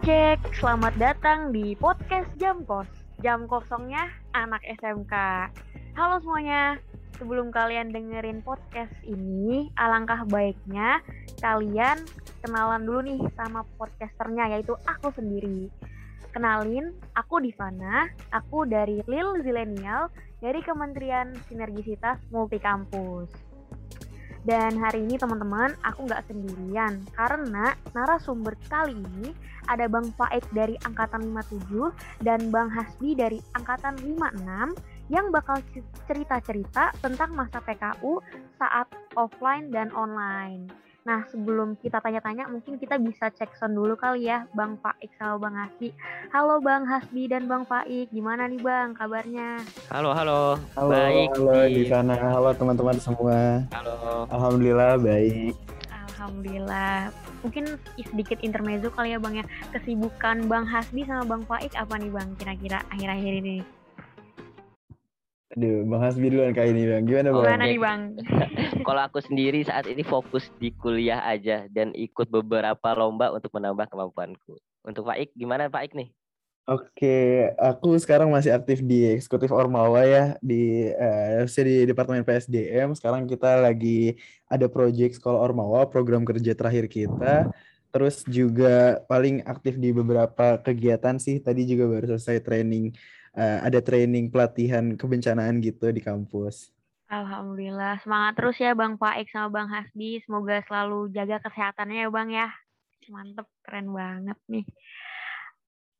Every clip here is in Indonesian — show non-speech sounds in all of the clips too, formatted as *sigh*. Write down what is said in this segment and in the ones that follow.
cek, selamat datang di podcast Jam Kos. Jam kosongnya anak SMK. Halo semuanya, sebelum kalian dengerin podcast ini, alangkah baiknya kalian kenalan dulu nih sama podcasternya, yaitu aku sendiri. Kenalin, aku Divana, aku dari Lil Zilenial dari Kementerian Sinergisitas Multikampus. Dan hari ini teman-teman, aku nggak sendirian karena narasumber kali ini ada Bang Faik dari Angkatan 57 dan Bang Hasbi dari Angkatan 56 yang bakal cerita-cerita tentang masa PKU saat offline dan online. Nah, sebelum kita tanya-tanya, mungkin kita bisa cek sound dulu kali ya, Bang Faik sama Bang Hasbi. Halo Bang Hasbi dan Bang Faik, gimana nih Bang kabarnya? Halo, halo. Halo, baik. halo di sana. Halo teman-teman semua. Halo. Alhamdulillah baik. Alhamdulillah. Mungkin sedikit intermezzo kali ya Bang ya. Kesibukan Bang Hasbi sama Bang Faik apa nih Bang kira-kira akhir-akhir ini? Aduh, Bang Hasbi duluan kali ini Bang. Gimana Bang? Gimana nih Bang? *laughs* Kalau aku sendiri saat ini fokus di kuliah aja dan ikut beberapa lomba untuk menambah kemampuanku. Untuk Faik, gimana Faik nih? Oke, aku sekarang masih aktif di eksekutif Ormawa ya di eh, di Departemen PSDM. Sekarang kita lagi ada proyek sekolah Ormawa, program kerja terakhir kita. Terus juga paling aktif di beberapa kegiatan sih. Tadi juga baru selesai training uh, ada training pelatihan kebencanaan gitu di kampus. Alhamdulillah, semangat terus ya Bang Faik sama Bang Hasbi. Semoga selalu jaga kesehatannya ya Bang ya. Mantep, keren banget nih.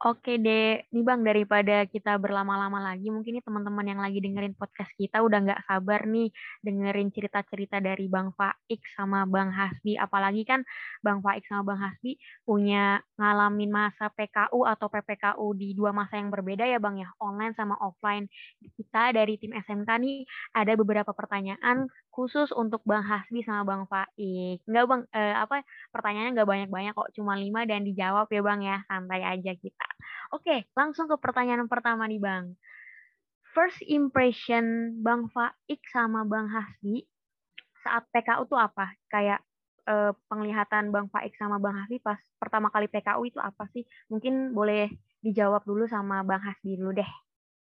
Oke deh, nih Bang daripada kita berlama-lama lagi, mungkin nih teman-teman yang lagi dengerin podcast kita udah nggak sabar nih dengerin cerita-cerita dari Bang Faik sama Bang Hasbi. Apalagi kan Bang Faik sama Bang Hasbi punya ngalamin masa PKU atau PPKU di dua masa yang berbeda ya Bang ya, online sama offline. Kita dari tim SMK nih ada beberapa pertanyaan khusus untuk Bang Hasbi sama Bang Faik. Enggak Bang, eh, apa pertanyaannya nggak banyak-banyak kok, cuma lima dan dijawab ya Bang ya, santai aja kita. Oke, langsung ke pertanyaan pertama nih Bang. First impression Bang Faik sama Bang Hasbi saat PKU itu apa? Kayak eh, penglihatan Bang Faik sama Bang Hasbi pas pertama kali PKU itu apa sih? Mungkin boleh dijawab dulu sama Bang Hasbi dulu deh.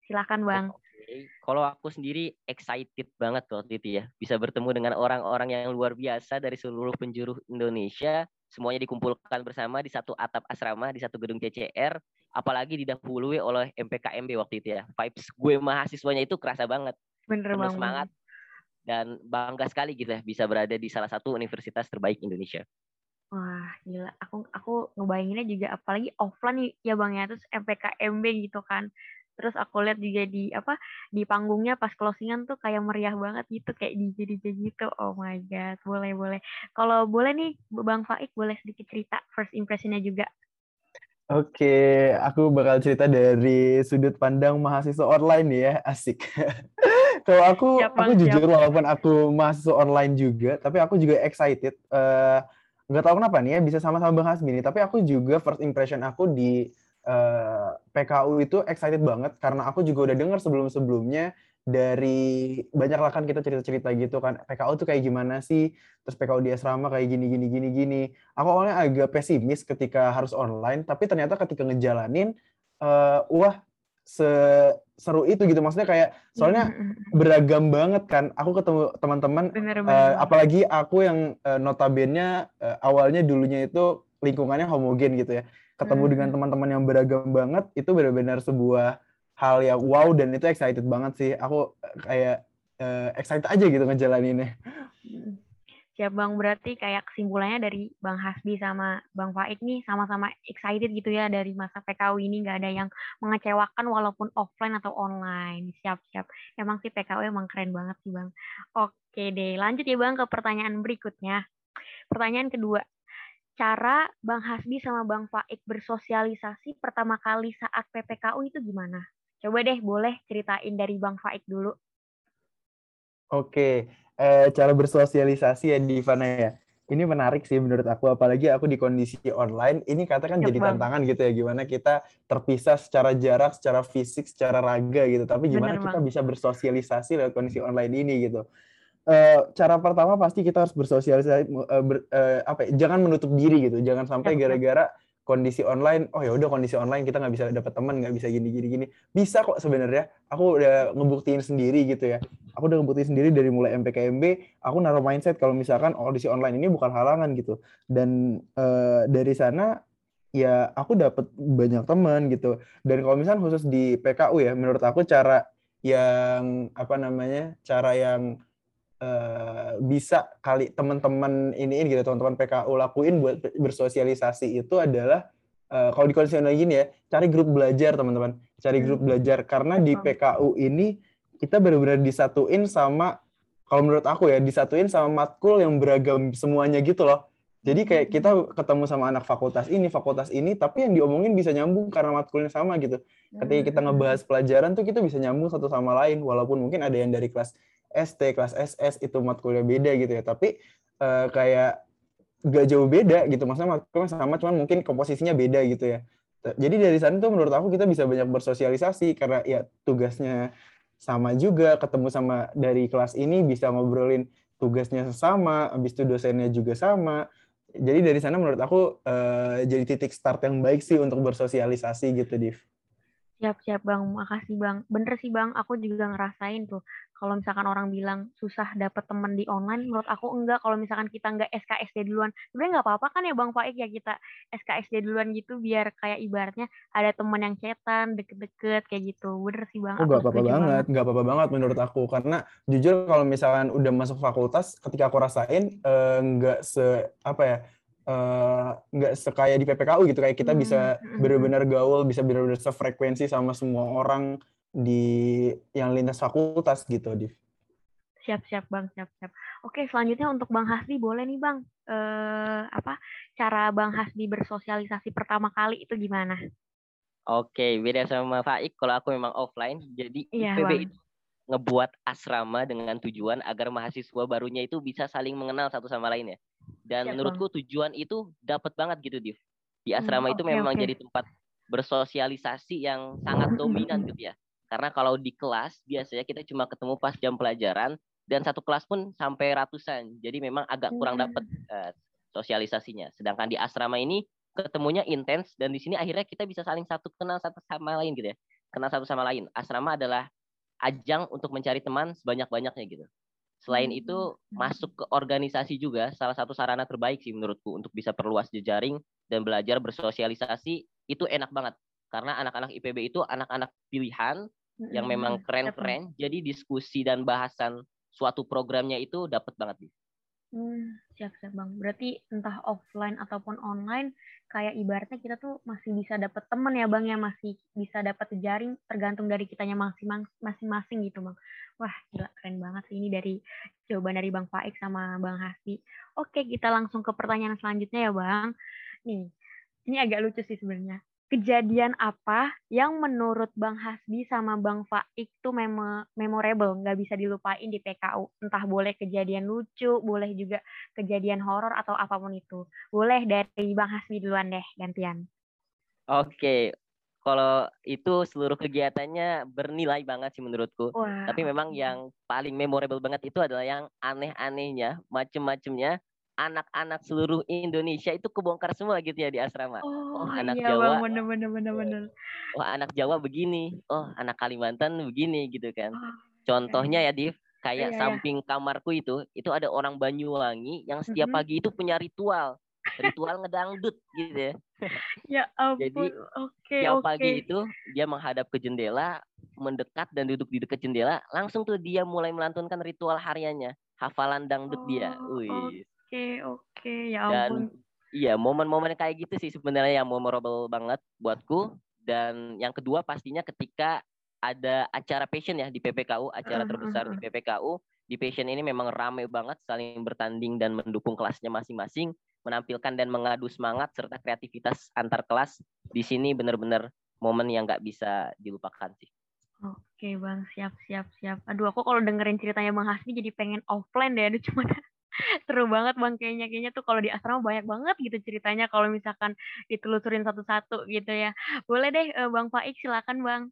Silakan Bang. Okay. Kalau aku sendiri excited banget waktu itu ya, bisa bertemu dengan orang-orang yang luar biasa dari seluruh penjuru Indonesia, semuanya dikumpulkan bersama di satu atap asrama di satu gedung CCR apalagi didahului oleh MPKMB waktu itu ya. Vibes gue mahasiswanya itu kerasa banget. Bener banget. semangat dan bangga sekali gitu ya bisa berada di salah satu universitas terbaik Indonesia. Wah, gila. Aku aku ngebayanginnya juga apalagi offline ya Bang ya, terus MPKMB gitu kan. Terus aku lihat juga di apa di panggungnya pas closingan tuh kayak meriah banget gitu kayak DJ DJ gitu. Oh my god, boleh boleh. Kalau boleh nih Bang Faik boleh sedikit cerita first impressionnya juga. Oke, aku bakal cerita dari sudut pandang mahasiswa online ya, asik. *laughs* Kalau aku, siap, aku jujur walaupun aku mahasiswa online juga, tapi aku juga excited. Uh, nggak tahu kenapa nih ya, bisa sama-sama Bang Hasbi nih, tapi aku juga first impression aku di uh, eh, PKU itu excited banget karena aku juga udah dengar sebelum-sebelumnya dari banyak lah kan kita cerita-cerita gitu kan PKU tuh kayak gimana sih? Terus PKU di asrama kayak gini gini gini gini. Aku awalnya agak pesimis ketika harus online tapi ternyata ketika ngejalanin uh, wah seru itu gitu. Maksudnya kayak soalnya beragam banget kan. Aku ketemu teman-teman uh, apalagi aku yang uh, notabene uh, awalnya dulunya itu lingkungannya homogen gitu ya ketemu dengan teman-teman yang beragam banget itu benar-benar sebuah hal yang wow dan itu excited banget sih. Aku eh, kayak uh, excited aja gitu ngejalaninnya. Siap Bang, berarti kayak kesimpulannya dari Bang Hasbi sama Bang Faik nih sama-sama excited gitu ya dari masa PKU ini nggak ada yang mengecewakan walaupun offline atau online. Siap-siap. Emang sih PKU emang keren banget sih Bang. Oke deh, lanjut ya Bang ke pertanyaan berikutnya. Pertanyaan kedua, cara Bang Hasbi sama Bang Faik bersosialisasi pertama kali saat PPKU itu gimana? Coba deh boleh ceritain dari Bang Faik dulu. Oke, eh, cara bersosialisasi ya di Ivana ya. Ini menarik sih menurut aku, apalagi aku di kondisi online. Ini katakan ya, jadi bang. tantangan gitu ya, gimana kita terpisah secara jarak, secara fisik, secara raga gitu. Tapi gimana Bener, kita bang. bisa bersosialisasi lewat kondisi online ini gitu. Uh, cara pertama pasti kita harus bersosialisasi, uh, ber, uh, apa? Ya, jangan menutup diri gitu. Jangan sampai gara-gara kondisi online, oh ya udah kondisi online kita nggak bisa dapat teman, nggak bisa gini gini gini. Bisa kok sebenarnya. Aku udah ngebuktiin sendiri gitu ya. Aku udah ngebuktiin sendiri dari mulai MPKMB, aku naruh mindset kalau misalkan kondisi online ini bukan halangan gitu. Dan uh, dari sana ya aku dapat banyak teman gitu. Dan kalau misalkan khusus di PKU ya, menurut aku cara yang apa namanya? cara yang uh, bisa kali teman-teman ini gitu teman-teman PKU lakuin buat bersosialisasi itu adalah uh, kalau di kondisi gini ya cari grup belajar teman-teman cari grup hmm. belajar karena di PKU ini kita benar-benar disatuin sama kalau menurut aku ya disatuin sama matkul yang beragam semuanya gitu loh jadi kayak kita ketemu sama anak fakultas ini, fakultas ini, tapi yang diomongin bisa nyambung karena matkulnya sama gitu. Ketika kita hmm. ngebahas pelajaran tuh kita bisa nyambung satu sama lain, walaupun mungkin ada yang dari kelas ST, kelas SS itu matkulnya beda gitu ya. Tapi uh, kayak gak jauh beda gitu. Maksudnya matkulnya sama, cuman mungkin komposisinya beda gitu ya. Jadi dari sana tuh menurut aku kita bisa banyak bersosialisasi karena ya tugasnya sama juga, ketemu sama dari kelas ini bisa ngobrolin tugasnya sama, habis itu dosennya juga sama. Jadi dari sana menurut aku uh, jadi titik start yang baik sih untuk bersosialisasi gitu, Div. Siap, siap Bang. Makasih Bang. Bener sih Bang, aku juga ngerasain tuh kalau misalkan orang bilang susah dapet temen di online, menurut aku enggak. Kalau misalkan kita enggak SKSD duluan, sebenarnya nggak apa-apa kan ya Bang Faik ya kita SKSD duluan gitu, biar kayak ibaratnya ada temen yang cetan, deket-deket kayak gitu. Bener sih Bang. Oh, nggak apa-apa banget, nggak apa-apa banget menurut aku. Karena jujur kalau misalkan udah masuk fakultas, ketika aku rasain eh, nggak se apa ya, eh, nggak uh, sekaya di PPKU gitu kayak kita hmm. bisa hmm, hmm. benar-benar gaul bisa benar-benar sefrekuensi sama semua orang di yang lintas fakultas gitu, Div. Siap, siap, Bang, siap, siap. Oke, selanjutnya untuk Bang Hasbi, boleh nih, Bang, eh, apa cara Bang Hasbi bersosialisasi pertama kali itu gimana? Oke, beda sama Faik. Kalau aku memang offline, jadi iya, IPB itu ngebuat asrama dengan tujuan agar mahasiswa barunya itu bisa saling mengenal satu sama lain ya. Dan Siap, menurutku bang. tujuan itu dapat banget gitu, Div. Di hmm, asrama hmm, itu okay, memang okay. jadi tempat bersosialisasi yang sangat dominan gitu ya. Karena kalau di kelas biasanya kita cuma ketemu pas jam pelajaran dan satu kelas pun sampai ratusan. Jadi memang agak kurang dapat uh, sosialisasinya. Sedangkan di asrama ini ketemunya intens dan di sini akhirnya kita bisa saling satu kenal satu sama lain gitu ya. Kenal satu sama lain. Asrama adalah ajang untuk mencari teman sebanyak-banyaknya gitu. Selain itu masuk ke organisasi juga salah satu sarana terbaik sih menurutku untuk bisa perluas jejaring dan belajar bersosialisasi itu enak banget karena anak-anak IPB itu anak-anak pilihan yang memang keren-keren. Jadi diskusi dan bahasan suatu programnya itu dapat banget nih. Hmm, siap siap bang. Berarti entah offline ataupun online, kayak ibaratnya kita tuh masih bisa dapat teman ya bang, ya masih bisa dapat jaring tergantung dari kitanya masing-masing gitu bang. Wah gila keren banget sih ini dari jawaban dari bang Faik sama bang Hasbi. Oke kita langsung ke pertanyaan selanjutnya ya bang. Nih ini agak lucu sih sebenarnya kejadian apa yang menurut Bang Hasbi sama Bang Faik itu mem memorable, nggak bisa dilupain di PKU. Entah boleh kejadian lucu, boleh juga kejadian horor atau apa pun itu. Boleh dari Bang Hasbi duluan deh, gantian. Oke, kalau itu seluruh kegiatannya bernilai banget sih menurutku. Wow. Tapi memang yang paling memorable banget itu adalah yang aneh-anehnya, macem-macemnya anak-anak seluruh Indonesia itu kebongkar semua gitu ya di asrama. Oh, oh anak iya, Jawa. bener, bener, bener, bener. Oh, anak Jawa begini. Oh, anak Kalimantan begini gitu kan. Oh, Contohnya ya, Div, kayak iya, iya. samping iya. kamarku itu, itu ada orang Banyuwangi yang setiap mm -hmm. pagi itu punya ritual. Ritual ngedangdut gitu ya. Ya *laughs* ampun. Jadi okay, tiap okay. pagi itu dia menghadap ke jendela, mendekat dan duduk di dekat jendela, langsung tuh dia mulai melantunkan ritual hariannya, hafalan dangdut oh, dia. Wih Oke, oke, ya ampun. Dan iya, momen-momen kayak gitu sih sebenarnya yang memorable banget buatku. Dan yang kedua pastinya ketika ada acara passion ya di PPKU, acara terbesar di PPKU. Di passion ini memang rame banget, saling bertanding dan mendukung kelasnya masing-masing, menampilkan dan mengadu semangat serta kreativitas antar kelas. Di sini benar-benar momen yang nggak bisa dilupakan sih. Oke bang, siap siap siap. Aduh aku kalau dengerin ceritanya bang jadi pengen offline deh. Aduh cuma Seru banget Bang kayaknya. Kayaknya tuh kalau di asrama banyak banget gitu ceritanya kalau misalkan ditelusurin satu-satu gitu ya. Boleh deh eh, Bang Faik silakan Bang.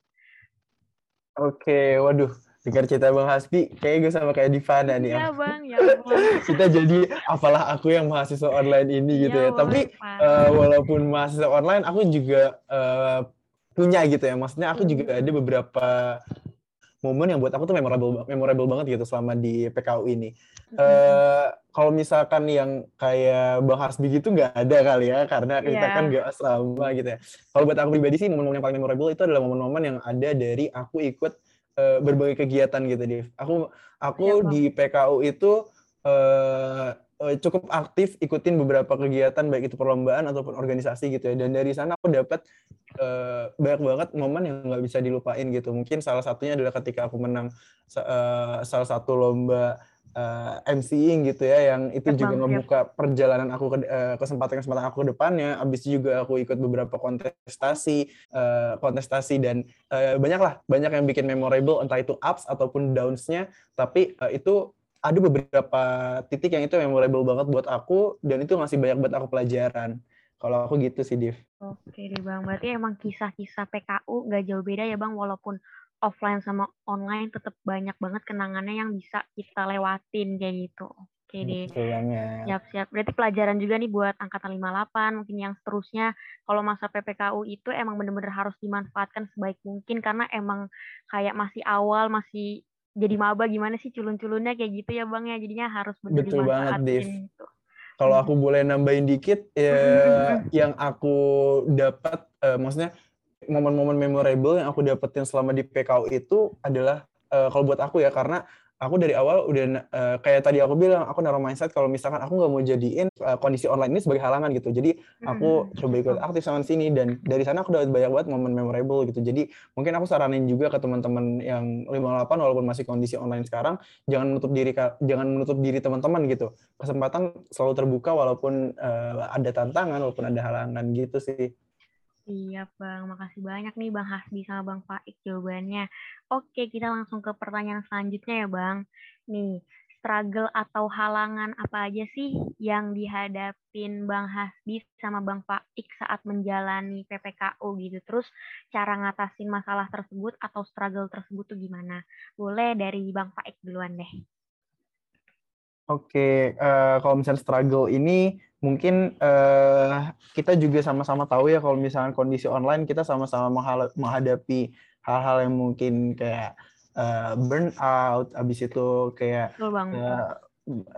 Oke, waduh. dengar cerita Bang Hasbi, kayak gue sama kayak Divana nih. Iya bang, ya bang. *laughs* Kita jadi apalah aku yang mahasiswa online ini gitu ya. ya. Tapi uh, walaupun mahasiswa online, aku juga uh, punya gitu ya. Maksudnya aku juga ada beberapa momen yang buat aku tuh memorable memorable banget gitu selama di PKU ini. Mm-hmm. Uh, kalau misalkan yang kayak Bang Hasbi gitu nggak ada kali ya karena kita yeah. kan nggak asrama gitu ya. Kalau buat aku pribadi sih momen-momen yang paling memorable itu adalah momen-momen yang ada dari aku ikut uh, berbagai kegiatan gitu, Dev. Aku aku ya, di PKU itu uh, cukup aktif ikutin beberapa kegiatan baik itu perlombaan ataupun organisasi gitu ya. Dan dari sana aku dapat uh, banyak banget momen yang nggak bisa dilupain gitu. Mungkin salah satunya adalah ketika aku menang uh, salah satu lomba uh, MCing gitu ya yang itu juga membuka perjalanan aku ke uh, kesempatan kesempatan aku ke depannya. Abis itu juga aku ikut beberapa kontestasi uh, kontestasi dan uh, banyak lah banyak yang bikin memorable entah itu ups ataupun downs-nya. Tapi uh, itu ada beberapa titik yang itu memorable banget buat aku dan itu ngasih banyak buat aku pelajaran. Kalau aku gitu sih, Div. Oke deh Bang, berarti emang kisah-kisah PKU nggak jauh beda ya Bang, walaupun offline sama online tetap banyak banget kenangannya yang bisa kita lewatin kayak gitu. Oke deh. Siap-siap. Berarti pelajaran juga nih buat angkatan 58, mungkin yang seterusnya kalau masa PPKU itu emang bener-bener harus dimanfaatkan sebaik mungkin karena emang kayak masih awal, masih jadi maba gimana sih culun-culunnya kayak gitu ya bang ya. Jadinya harus benar betul banget Dev gitu. kalau aku boleh nambahin dikit ya yang aku dapat uh, maksudnya momen-momen memorable yang aku dapetin selama di PKU itu adalah uh, kalau buat aku ya karena aku dari awal udah uh, kayak tadi aku bilang aku naruh mindset kalau misalkan aku nggak mau jadiin uh, kondisi online ini sebagai halangan gitu. Jadi aku hmm. coba ikut aktif sama sini dan dari sana aku dapat banyak banget momen memorable gitu. Jadi mungkin aku saranin juga ke teman-teman yang 58 walaupun masih kondisi online sekarang jangan menutup diri jangan menutup diri teman-teman gitu. Kesempatan selalu terbuka walaupun uh, ada tantangan walaupun ada halangan gitu sih Iya Bang. Makasih banyak nih Bang Hasbi sama Bang Faik jawabannya. Oke, kita langsung ke pertanyaan selanjutnya ya Bang. Nih, struggle atau halangan apa aja sih yang dihadapin Bang Hasbi sama Bang Faik saat menjalani PPKU gitu? Terus cara ngatasin masalah tersebut atau struggle tersebut tuh gimana? Boleh dari Bang Faik duluan deh. Oke, uh, kalau misalnya struggle ini mungkin uh, kita juga sama-sama tahu ya kalau misalnya kondisi online kita sama-sama menghadapi hal-hal yang mungkin kayak uh, burnout, habis itu kayak uh,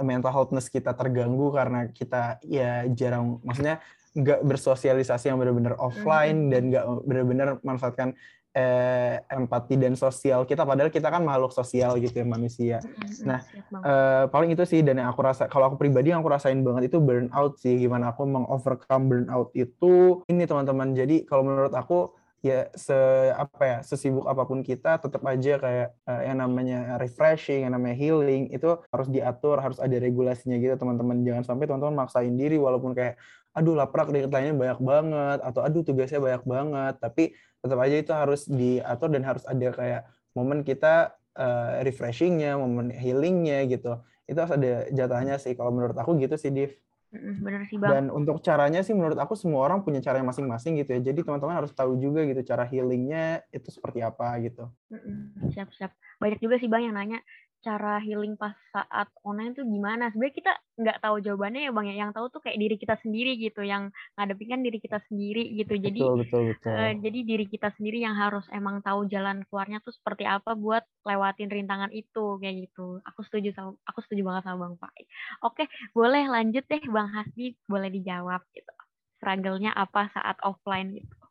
mental healthness kita terganggu karena kita ya jarang, maksudnya nggak bersosialisasi yang benar-benar offline mm -hmm. dan nggak benar-benar manfaatkan eh, empati dan sosial kita padahal kita kan makhluk sosial gitu ya manusia. Nah, eh, paling itu sih dan yang aku rasa kalau aku pribadi yang aku rasain banget itu burnout sih gimana aku mengovercome burnout itu ini teman-teman. Jadi kalau menurut aku ya se apa ya sesibuk apa pun kita tetap aja kayak uh, yang namanya refreshing, yang namanya healing itu harus diatur, harus ada regulasinya gitu teman-teman. Jangan sampai teman-teman maksain diri walaupun kayak aduh laprak deadline-nya banyak banget atau aduh tugasnya banyak banget, tapi tetap aja itu harus diatur dan harus ada kayak momen kita uh, refreshingnya, momen healingnya gitu. Itu harus ada jatahnya sih. Kalau menurut aku gitu sih, Div. Bener sih, Bang. Dan untuk caranya sih menurut aku semua orang punya cara masing-masing gitu ya. Jadi teman-teman harus tahu juga gitu cara healingnya itu seperti apa gitu. Siap-siap. Banyak juga sih Bang yang nanya, cara healing pas saat online tuh gimana? Sebenarnya kita nggak tahu jawabannya ya bang ya. Yang tahu tuh kayak diri kita sendiri gitu, yang ngadepin kan diri kita sendiri gitu. Jadi betul, betul, betul. Uh, jadi diri kita sendiri yang harus emang tahu jalan keluarnya tuh seperti apa buat lewatin rintangan itu kayak gitu. Aku setuju sama aku setuju banget sama bang Pak. Oke, boleh lanjut deh bang Hasbi, boleh dijawab gitu. Struggle-nya apa saat offline gitu?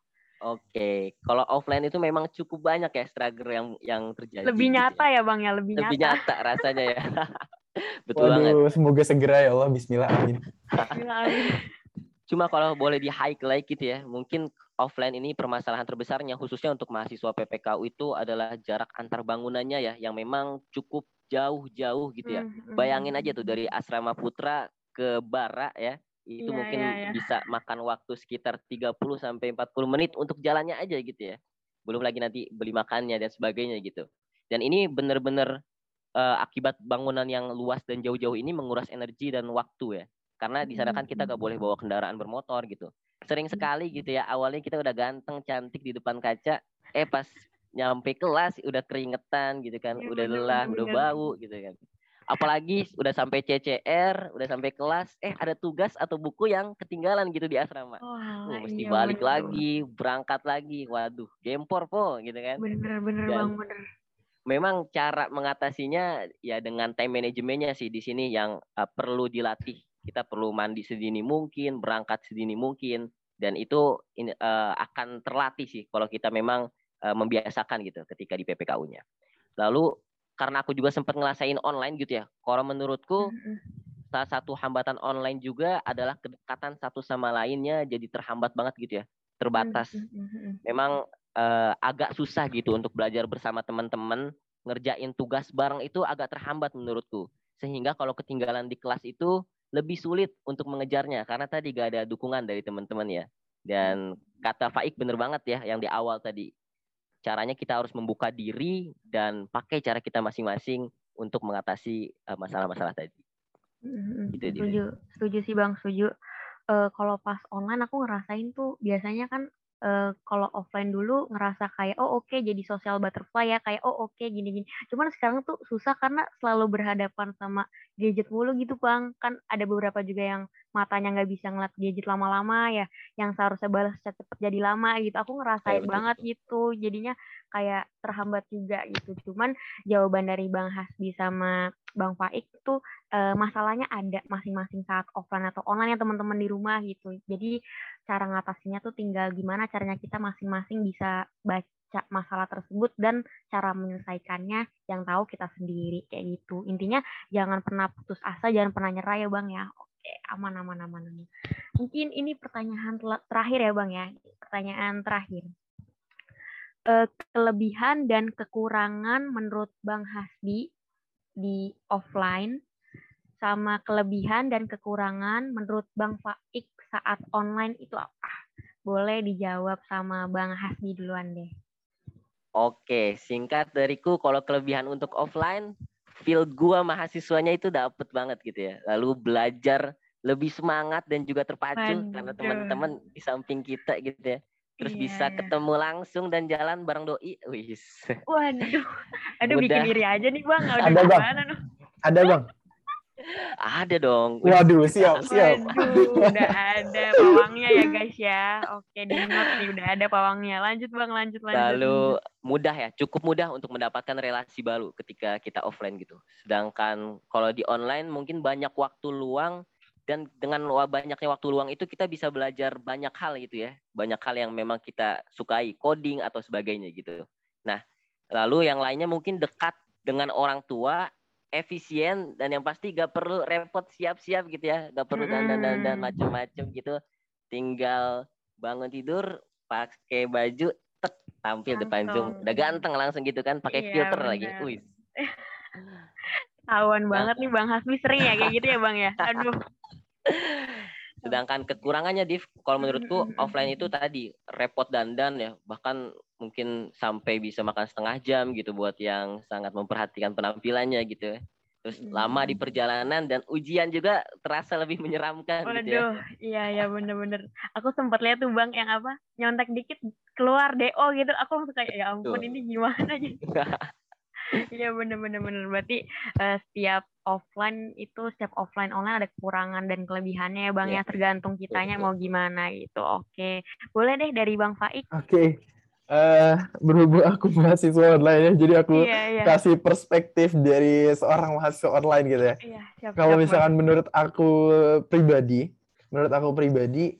Oke, kalau offline itu memang cukup banyak ya struggle yang yang terjadi. Lebih gitu nyata ya. ya bang ya, lebih, lebih nyata. nyata rasanya ya. *laughs* Betul Waduh, banget. Semoga segera ya Allah, Bismillah, amin. *laughs* Cuma kalau boleh di highlight gitu ya, mungkin offline ini permasalahan terbesarnya khususnya untuk mahasiswa PPKU itu adalah jarak antar bangunannya ya, yang memang cukup jauh-jauh gitu ya. Hmm, hmm, Bayangin aja tuh dari asrama putra ke bara ya, itu yeah, mungkin yeah, yeah. bisa makan waktu sekitar 30 sampai 40 menit untuk jalannya aja gitu ya. Belum lagi nanti beli makannya dan sebagainya gitu. Dan ini benar-benar uh, akibat bangunan yang luas dan jauh-jauh ini menguras energi dan waktu ya. Karena di sana kan kita gak boleh bawa kendaraan bermotor gitu. Sering sekali gitu ya, awalnya kita udah ganteng, cantik di depan kaca, eh pas nyampe kelas udah keringetan gitu kan, ya, udah lelah, udah bau gitu kan. Apalagi udah sampai CCR, udah sampai kelas, eh ada tugas atau buku yang ketinggalan gitu di asrama. Wah, oh, mesti iya, balik bener. lagi, berangkat lagi. Waduh, gempor po gitu kan. Bener-bener bang, bener. Memang cara mengatasinya ya dengan time manajemennya sih di sini yang uh, perlu dilatih. Kita perlu mandi sedini mungkin, berangkat sedini mungkin, dan itu in, uh, akan terlatih sih kalau kita memang uh, membiasakan gitu ketika di PPKU-nya. Lalu karena aku juga sempat ngerasain online gitu ya. Kalau menurutku Mm-mm. salah satu hambatan online juga adalah kedekatan satu sama lainnya jadi terhambat banget gitu ya, terbatas. Mm-mm. Memang eh, agak susah gitu untuk belajar bersama teman-teman, ngerjain tugas bareng itu agak terhambat menurutku. Sehingga kalau ketinggalan di kelas itu lebih sulit untuk mengejarnya karena tadi gak ada dukungan dari teman-teman ya. Dan kata Faik bener banget ya yang di awal tadi caranya kita harus membuka diri dan pakai cara kita masing-masing untuk mengatasi uh, masalah-masalah tadi. Mm-mm. Gitu. Setuju, setuju sih bang, setuju. Eh, kalau pas online aku ngerasain tuh biasanya kan eh, kalau offline dulu ngerasa kayak oh oke jadi social butterfly ya kayak oh oke gini-gini. Cuman sekarang tuh susah karena selalu berhadapan sama gadget mulu gitu bang. Kan ada beberapa juga yang matanya nggak bisa ngeliat gadget lama-lama ya, yang seharusnya balas chat cepet jadi lama gitu. Aku ngerasain betul, banget gitu. Jadinya kayak terhambat juga gitu. Cuman jawaban dari Bang Hasbi sama Bang Faik tuh eh, masalahnya ada masing-masing saat offline atau online ya teman-teman di rumah gitu. Jadi cara ngatasinnya tuh tinggal gimana caranya kita masing-masing bisa baca masalah tersebut dan cara menyelesaikannya yang tahu kita sendiri kayak gitu. Intinya jangan pernah putus asa, jangan pernah nyerah ya Bang ya. Oke, aman aman aman aman. Mungkin ini pertanyaan terakhir ya Bang ya. Pertanyaan terakhir. Eh, kelebihan dan kekurangan menurut Bang Hasbi di offline sama kelebihan dan kekurangan menurut Bang Faik saat online itu apa? Boleh dijawab sama Bang Hasbi duluan deh. Oke, singkat dariku kalau kelebihan untuk offline, feel gua mahasiswanya itu dapet banget gitu ya. Lalu belajar lebih semangat dan juga terpacu karena teman-teman di samping kita gitu ya. Terus Iya, bisa iya. ketemu langsung dan jalan bareng doi. Wis. Waduh, aduh bikin Udah. diri aja nih Bang. Udah Ada, Bang. gimana nih? Ada bang? Ada dong. Waduh, siap, siap. Waduh, udah ada pawangnya ya guys ya. Oke, di note nih udah ada pawangnya. Lanjut Bang, lanjut lanjut. Lalu mudah ya, cukup mudah untuk mendapatkan relasi baru ketika kita offline gitu. Sedangkan kalau di online mungkin banyak waktu luang dan dengan banyaknya waktu luang itu kita bisa belajar banyak hal gitu ya. Banyak hal yang memang kita sukai, coding atau sebagainya gitu. Nah, lalu yang lainnya mungkin dekat dengan orang tua, efisien dan yang pasti gak perlu repot siap-siap gitu ya. Gak perlu dandan-dandan Mm-mm. macem-macem gitu. Tinggal bangun tidur, pakai baju, tek, tampil depan Zoom. Langsung. Udah ganteng langsung gitu kan, pakai Iya, filter lagi. benar. Wih. *laughs* Tahuan banget nih Bang Hasbi sering ya kayak gitu ya Bang ya. Aduh. *laughs* Sedangkan kekurangannya Div, kalau menurutku offline itu tadi repot dandan ya, bahkan mungkin sampai bisa makan setengah jam gitu buat yang sangat memperhatikan penampilannya gitu. ya. Terus lama di perjalanan dan ujian juga terasa lebih menyeramkan gitu ya. Waduh, iya iya bener-bener. Aku sempat lihat tuh bang yang apa nyontek dikit keluar DO gitu. Aku langsung kayak ya ampun Betul. ini gimana jadi. *laughs* Iya bener-bener bener. Berarti eh, setiap offline itu setiap offline online ada kekurangan dan kelebihannya ya bang Iya. ya tergantung kitanya betul. mau gimana gitu. Oke, boleh deh dari bang Faik. Oke. Eh, berhubung aku mahasiswa online ya, jadi aku Iya iya. kasih perspektif dari seorang mahasiswa online gitu ya. Iya siap. Kalau siap, Bang. misalkan menurut aku pribadi, menurut aku pribadi,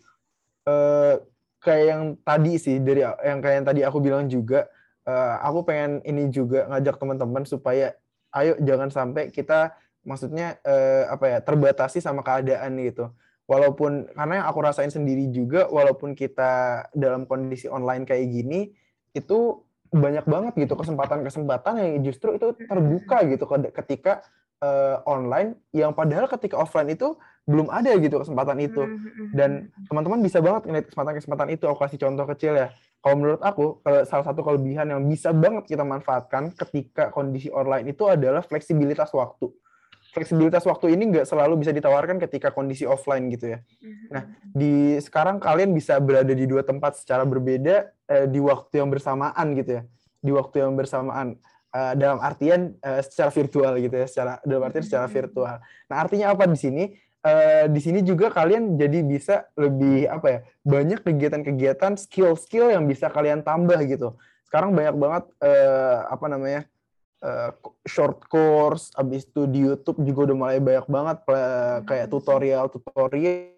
eh kayak yang tadi sih dari yang kayak yang tadi aku bilang juga, eh, aku pengen ini juga ngajak teman-teman supaya ayo jangan sampai kita maksudnya eh, apa ya terbatasi sama keadaan gitu. Walaupun karena yang aku rasain sendiri juga, walaupun kita dalam kondisi online kayak gini, itu banyak banget gitu kesempatan-kesempatan yang justru itu terbuka gitu ketika eh, online yang padahal ketika offline itu belum ada gitu kesempatan itu. Mm, mm, mm, dan teman-teman bisa banget ngeliat kesempatan-kesempatan itu. Aku kasih contoh kecil ya. Kalau menurut aku kalau salah satu kelebihan yang bisa banget kita manfaatkan ketika kondisi online itu adalah fleksibilitas waktu fleksibilitas waktu ini nggak selalu bisa ditawarkan ketika kondisi offline gitu ya. Mm, Nah, di sekarang kalian bisa berada di dua tempat secara berbeda eh, di waktu yang bersamaan gitu ya. di waktu yang bersamaan uh, dalam artian uh, secara virtual gitu ya secara dalam artian secara hmm. virtual. Nah artinya apa di sini? Uh, di sini juga kalian jadi bisa lebih apa ya banyak kegiatan-kegiatan skill-skill yang bisa kalian tambah gitu. Sekarang banyak banget uh, apa namanya uh, short course abis itu di YouTube juga udah mulai banyak banget uh, kayak tutorial tutorial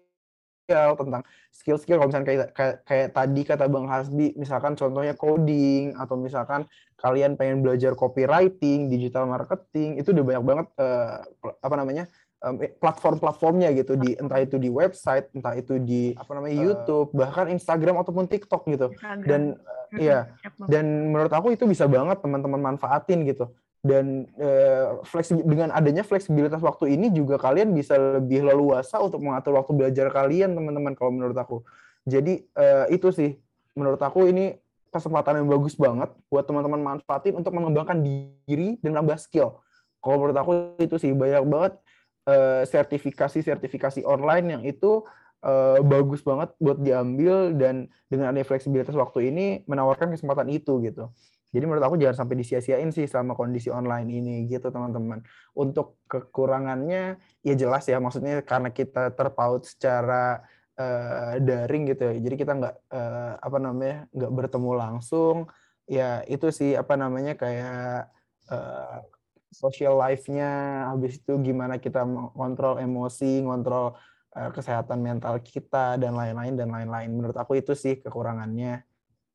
tentang skill-skill. Kalau misalnya kayak, kayak kayak tadi kata Bang Hasbi misalkan contohnya coding atau misalkan kalian pengen belajar copywriting, digital marketing itu udah banyak banget uh, apa namanya platform-platformnya gitu. Di entah itu di website, entah itu di apa namanya uh, YouTube, bahkan Instagram ataupun TikTok gitu. Instagram. Dan uh, ya dan menurut aku itu bisa banget teman-teman manfaatin gitu. Dan uh, dengan adanya fleksibilitas waktu ini juga kalian bisa lebih leluasa untuk mengatur waktu belajar kalian teman-teman kalau menurut aku. Jadi uh, itu sih. Menurut aku ini kesempatan yang bagus banget buat teman-teman manfaatin untuk mengembangkan diri dan nambah skill. Kalau menurut aku itu sih banyak banget sertifikasi-sertifikasi online yang itu uh, bagus banget buat diambil dan dengan adanya fleksibilitas waktu ini menawarkan kesempatan itu gitu jadi menurut aku jangan sampai disia-siain sih selama kondisi online ini gitu teman-teman. Untuk kekurangannya ya jelas ya maksudnya karena kita terpaut secara uh, daring gitu ya. Jadi kita nggak uh, apa namanya nggak bertemu langsung. Ya itu sih apa namanya kayak uh, social life-nya. Habis itu gimana kita mengontrol emosi, ngontrol uh, kesehatan mental kita dan lain-lain dan lain-lain. Menurut aku itu sih kekurangannya.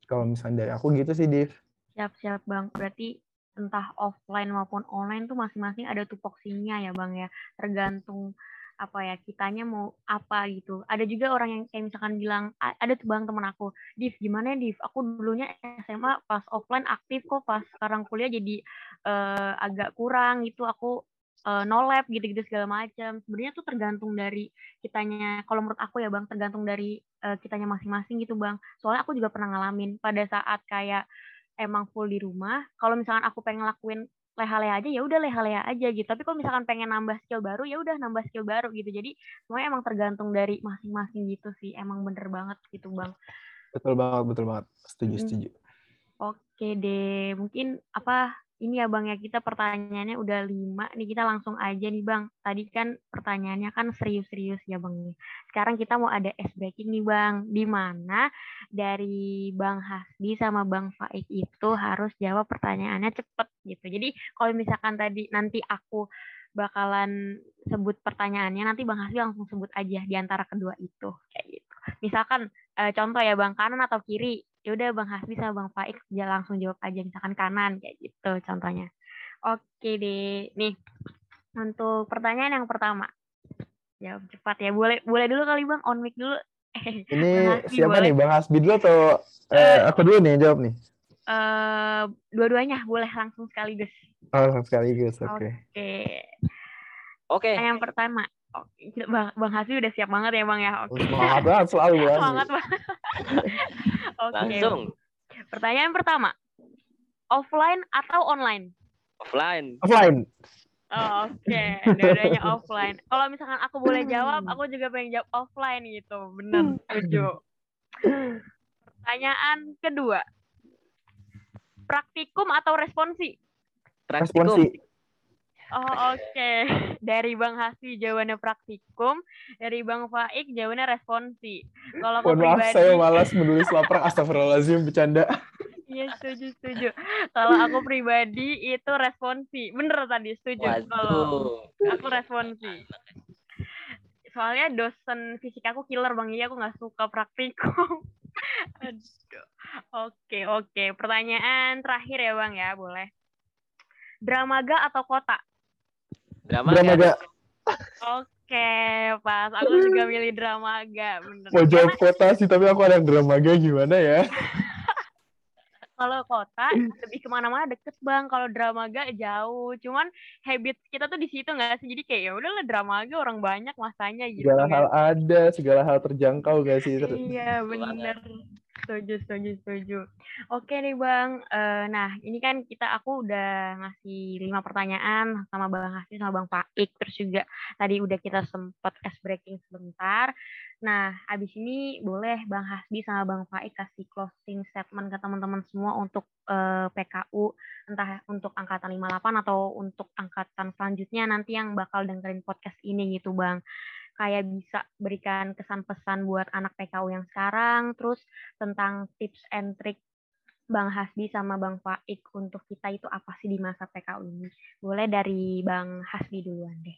Kalau misalnya dari aku gitu sih, Div. Siap-siap Bang. Berarti entah offline maupun online tuh masing-masing ada tupoksinya ya Bang ya. Tergantung apa ya kitanya mau apa gitu. Ada juga orang yang kayak misalkan bilang ada tuh bang temen aku, Div gimana ya Div? Aku dulunya SMA pas offline aktif kok pas sekarang kuliah jadi uh, agak kurang gitu. Aku uh, no lab gitu-gitu segala macam. Sebenarnya tuh tergantung dari kitanya. Kalau menurut aku ya bang, tergantung dari uh, kitanya masing-masing gitu bang. Soalnya aku juga pernah ngalamin pada saat kayak emang full di rumah kalau misalkan aku pengen lakuin leha-leha aja ya udah leha-leha aja gitu tapi kalau misalkan pengen nambah skill baru ya udah nambah skill baru gitu jadi semuanya emang tergantung dari masing-masing gitu sih emang bener banget gitu bang betul banget betul banget setuju hmm. setuju oke deh mungkin apa ini ya Bang ya, kita pertanyaannya udah lima. Nih kita langsung aja nih Bang. Tadi kan pertanyaannya kan serius-serius ya Bang. Sekarang kita mau ada ice breaking nih Bang. Di mana dari Bang Hasbi sama Bang Faik itu harus jawab pertanyaannya cepet gitu. Jadi kalau misalkan tadi nanti aku bakalan sebut pertanyaannya, nanti Bang Hasbi langsung sebut aja di antara kedua itu. Kayak gitu. Misalkan eh, contoh ya Bang, kanan atau kiri ya udah Bang Hasbi sama Bang Faik ya langsung jawab aja misalkan kanan kayak gitu contohnya. Oke deh. Nih. Untuk pertanyaan yang pertama. Jawab cepat ya. Boleh boleh dulu kali Bang on mic dulu. *laughs* Ini siapa boleh. nih Bang Hasbi dulu atau uh, uh, aku dulu nih jawab nih? Uh, dua-duanya boleh langsung sekaligus. Oh, langsung sekaligus. Oke. Okay. Oke. Okay. Oke. Okay. Yang pertama, Oke, Bang, Bang Hasbi udah siap banget ya Bang ya. Oke. Semangat banget selalu Bang. Semangat banget. *laughs* Oke. Langsung. Pertanyaan pertama. Offline atau online? Offline. Offline. Oh, Oke, okay. dua-duanya offline. Kalau misalkan aku boleh jawab, aku juga pengen jawab offline gitu. Benar, setuju. Pertanyaan kedua. Praktikum atau responsi? Praktikum. Responsi. Oh oke, okay. dari Bang Hasbi jawabannya praktikum, dari Bang Faik jawabannya responsi. Kalau aku pribadi, maaf, saya malas menulis lapar. *laughs* Astagfirullahaladzim, bercanda. Iya setuju setuju. Kalau aku pribadi itu responsi, bener tadi setuju. Kalau aku responsi. Soalnya dosen fisik aku killer bang, iya aku nggak suka praktikum. *laughs* Aduh. Oke oke, pertanyaan terakhir ya bang ya, boleh. Dramaga atau kota? Drama, drama gak? Oke, pas aku *laughs* juga milih drama gak bener. Mau jawab kota sih, tapi aku ada yang drama gak gimana ya? *laughs* Kalau kota lebih ke mana-mana deket bang. Kalau drama gak jauh. Cuman habit kita tuh di situ nggak sih? Jadi kayak ya udahlah drama gak orang banyak masanya gitu. Segala kan. hal ada, segala hal terjangkau gak sih? Iya bener. Setuju, setuju, setuju. Oke nih Bang, uh, nah ini kan kita aku udah ngasih lima pertanyaan sama Bang Hasbi sama Bang Faik, terus juga tadi udah kita sempat ice breaking sebentar. Nah, abis ini boleh Bang Hasbi sama Bang Faik kasih closing statement ke teman-teman semua untuk uh, eh, PKU, entah untuk angkatan 58 atau untuk angkatan selanjutnya nanti yang bakal dengerin podcast ini gitu Bang kayak bisa berikan kesan pesan buat anak PKU yang sekarang, terus tentang tips and trick Bang Hasbi sama Bang Faik untuk kita itu apa sih di masa PKU ini? Boleh dari Bang Hasbi duluan deh.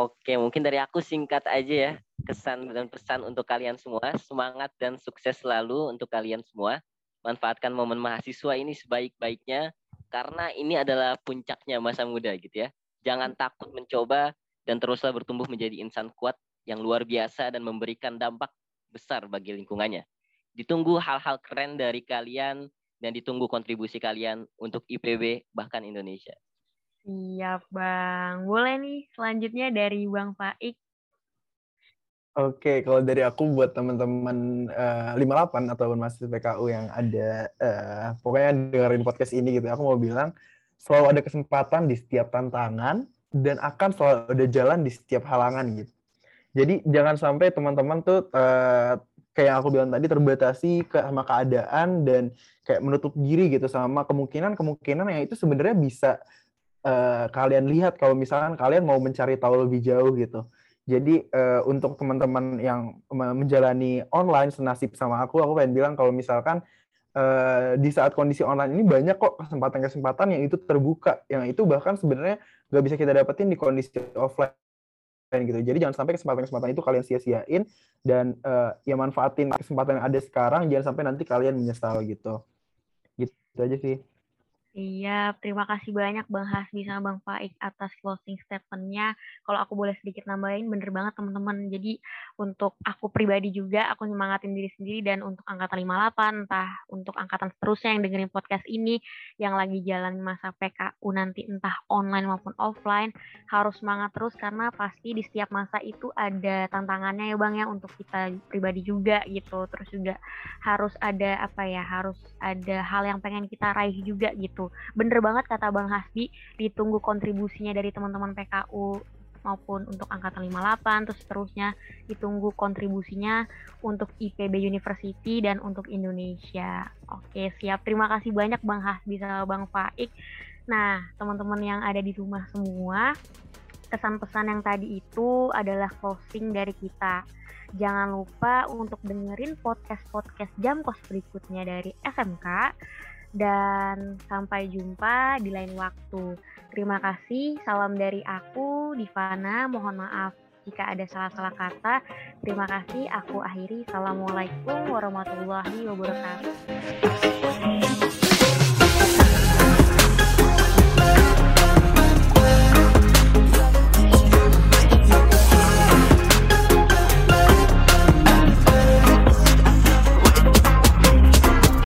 Oke, mungkin dari aku singkat aja ya kesan dan pesan untuk kalian semua. Semangat dan sukses selalu untuk kalian semua. Manfaatkan momen mahasiswa ini sebaik-baiknya karena ini adalah puncaknya masa muda gitu ya. Jangan takut mencoba, dan teruslah bertumbuh menjadi insan kuat yang luar biasa dan memberikan dampak besar bagi lingkungannya. Ditunggu hal-hal keren dari kalian dan ditunggu kontribusi kalian untuk IPB bahkan Indonesia. Siap Bang. Boleh nih selanjutnya dari Bang Faik. Oke, kalau dari aku buat teman-teman uh, 58 ataupun mahasiswa PKU yang ada, uh, pokoknya dengerin podcast ini gitu, aku mau bilang selalu ada kesempatan di setiap tantangan, dan akan selalu ada jalan di setiap halangan gitu. Jadi jangan sampai teman-teman tuh uh, kayak aku bilang tadi terbatasi ke sama keadaan dan kayak menutup diri gitu sama kemungkinan-kemungkinan yang itu sebenarnya bisa uh, kalian lihat kalau misalkan kalian mau mencari tahu lebih jauh gitu. Jadi uh, untuk teman-teman yang menjalani online senasib sama aku, aku pengen bilang kalau misalkan uh, di saat kondisi online ini banyak kok kesempatan-kesempatan yang itu terbuka, yang itu bahkan sebenarnya nggak bisa kita dapetin di kondisi offline gitu. Jadi jangan sampai kesempatan-kesempatan itu kalian sia-siain dan uh, ya manfaatin kesempatan yang ada sekarang, jangan sampai nanti kalian menyesal gitu. Gitu aja sih. Iya, terima kasih banyak Bang Hasbi sama Bang Faik atas closing statement-nya. Kalau aku boleh sedikit nambahin, bener banget teman-teman. Jadi untuk aku pribadi juga, aku nyemangatin diri sendiri dan untuk angkatan 58, entah untuk angkatan seterusnya yang dengerin podcast ini, yang lagi jalan masa PKU nanti entah online maupun offline, harus semangat terus karena pasti di setiap masa itu ada tantangannya ya Bang ya untuk kita pribadi juga gitu. Terus juga harus ada apa ya, harus ada hal yang pengen kita raih juga gitu Bener banget kata Bang Hasbi, ditunggu kontribusinya dari teman-teman PKU maupun untuk angkatan 58 terus seterusnya ditunggu kontribusinya untuk IPB University dan untuk Indonesia. Oke, siap. Terima kasih banyak Bang Hasbi sama Bang Faik. Nah, teman-teman yang ada di rumah semua, kesan pesan yang tadi itu adalah closing dari kita. Jangan lupa untuk dengerin podcast-podcast jam kos berikutnya dari SMK dan sampai jumpa di lain waktu. Terima kasih, salam dari aku, Divana. Mohon maaf jika ada salah-salah kata. Terima kasih, aku akhiri. Assalamualaikum warahmatullahi wabarakatuh.